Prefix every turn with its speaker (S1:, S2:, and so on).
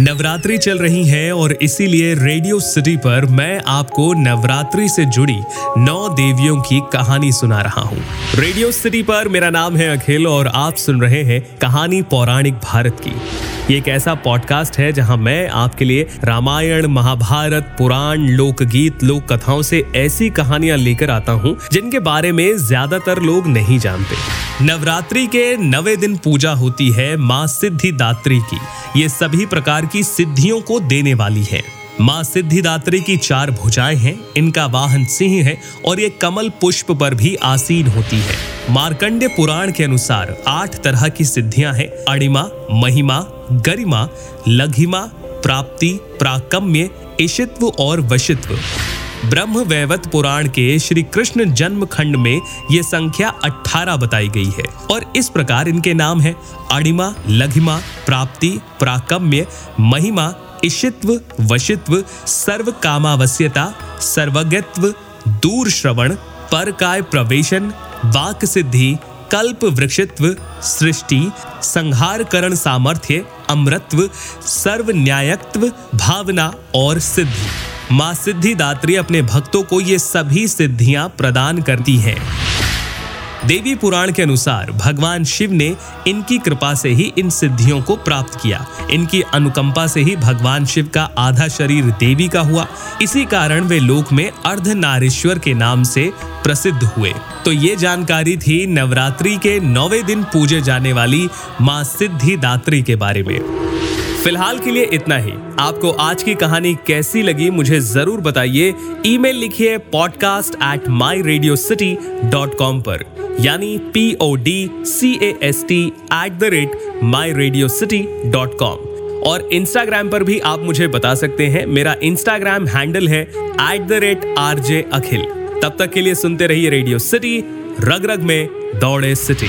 S1: नवरात्रि चल रही है और इसीलिए रेडियो सिटी पर मैं आपको नवरात्रि से जुड़ी नौ देवियों की कहानी सुना रहा हूँ। रेडियो सिटी पर मेरा नाम है अखिल और आप सुन रहे हैं कहानी पौराणिक भारत की। ये एक ऐसा पॉडकास्ट है जहाँ मैं आपके लिए रामायण, महाभारत, पुराण, लोकगीत लोक कथाओं से ऐसी कहानियाँ लेकर आता हूँ, जिनके बारे में ज़्यादातर लोग नहीं जानते। नवरात्रि के नवे दिन पूजा होती है माँ सिद्धिदात्री की। ये सभी प्रकार की सिद्धियों को देने वाली है। माँ सिद्धिदात्री की चार भुजाएँ हैं, इनका वाहन सिंह है और ये कमल पुष्प पर भी आसीन होती है। मार्कंड पुराण के अनुसार आठ तरह की सिद्धियाँ हैं अणिमा महिमा, गरिमा, लघिमा, प्राप्ति, प्राकम्य इशित्व और वशित्व। ब्रह्म वैवत पुराण के श्री कृष्ण जन्म खंड में ये संख्या 18 बताई गई है। और इस प्रकार इनके नाम है अणिमा, लघिमा, प्राप्ति, प्राकम्य, महिमा इशित्व वशित्व सर्व कामावश्यता सर्वज्ञत्व दूर श्रवण पर काय प्रवेशन वाक सिद्धि कल्प वृक्षित्व सृष्टि संहार करण सामर्थ्य, अमृत्व सर्व न्यायत्व भावना और सिद्धि। माँ सिद्धिदात्री अपने भक्तों को ये सभी सिद्धियाँ प्रदान करती हैं। देवी पुराण के अनुसार भगवान शिव ने इनकी कृपा से ही इन सिद्धियों को प्राप्त किया। इनकी अनुकंपा से ही भगवान शिव का आधा शरीर देवी का हुआ। इसी कारण वे लोक में अर्ध नारेश्वर के नाम से प्रसिद्ध हुए। तो ये जानकारी थी नवरात्रि के नौवे दिन पूजे जाने वाली माँ सिद्धि दात्री के बारे में। फ़िलहाल के लिए इतना ही। आपको आज की कहानी कैसी लगी मुझे ज़रूर बताइए। ईमेल लिखिए podcast at my radio city dot com पर। यानी P O D C A S T at the rate my radio city dot com और इंस्टाग्राम पर भी आप मुझे बता सकते हैं। मेरा इंस्टाग्राम हैंडल है at the rate R J Akhil तब तक के लिए सुनते रहिए रेडियो सिटी रग रग में दौड़े सिटी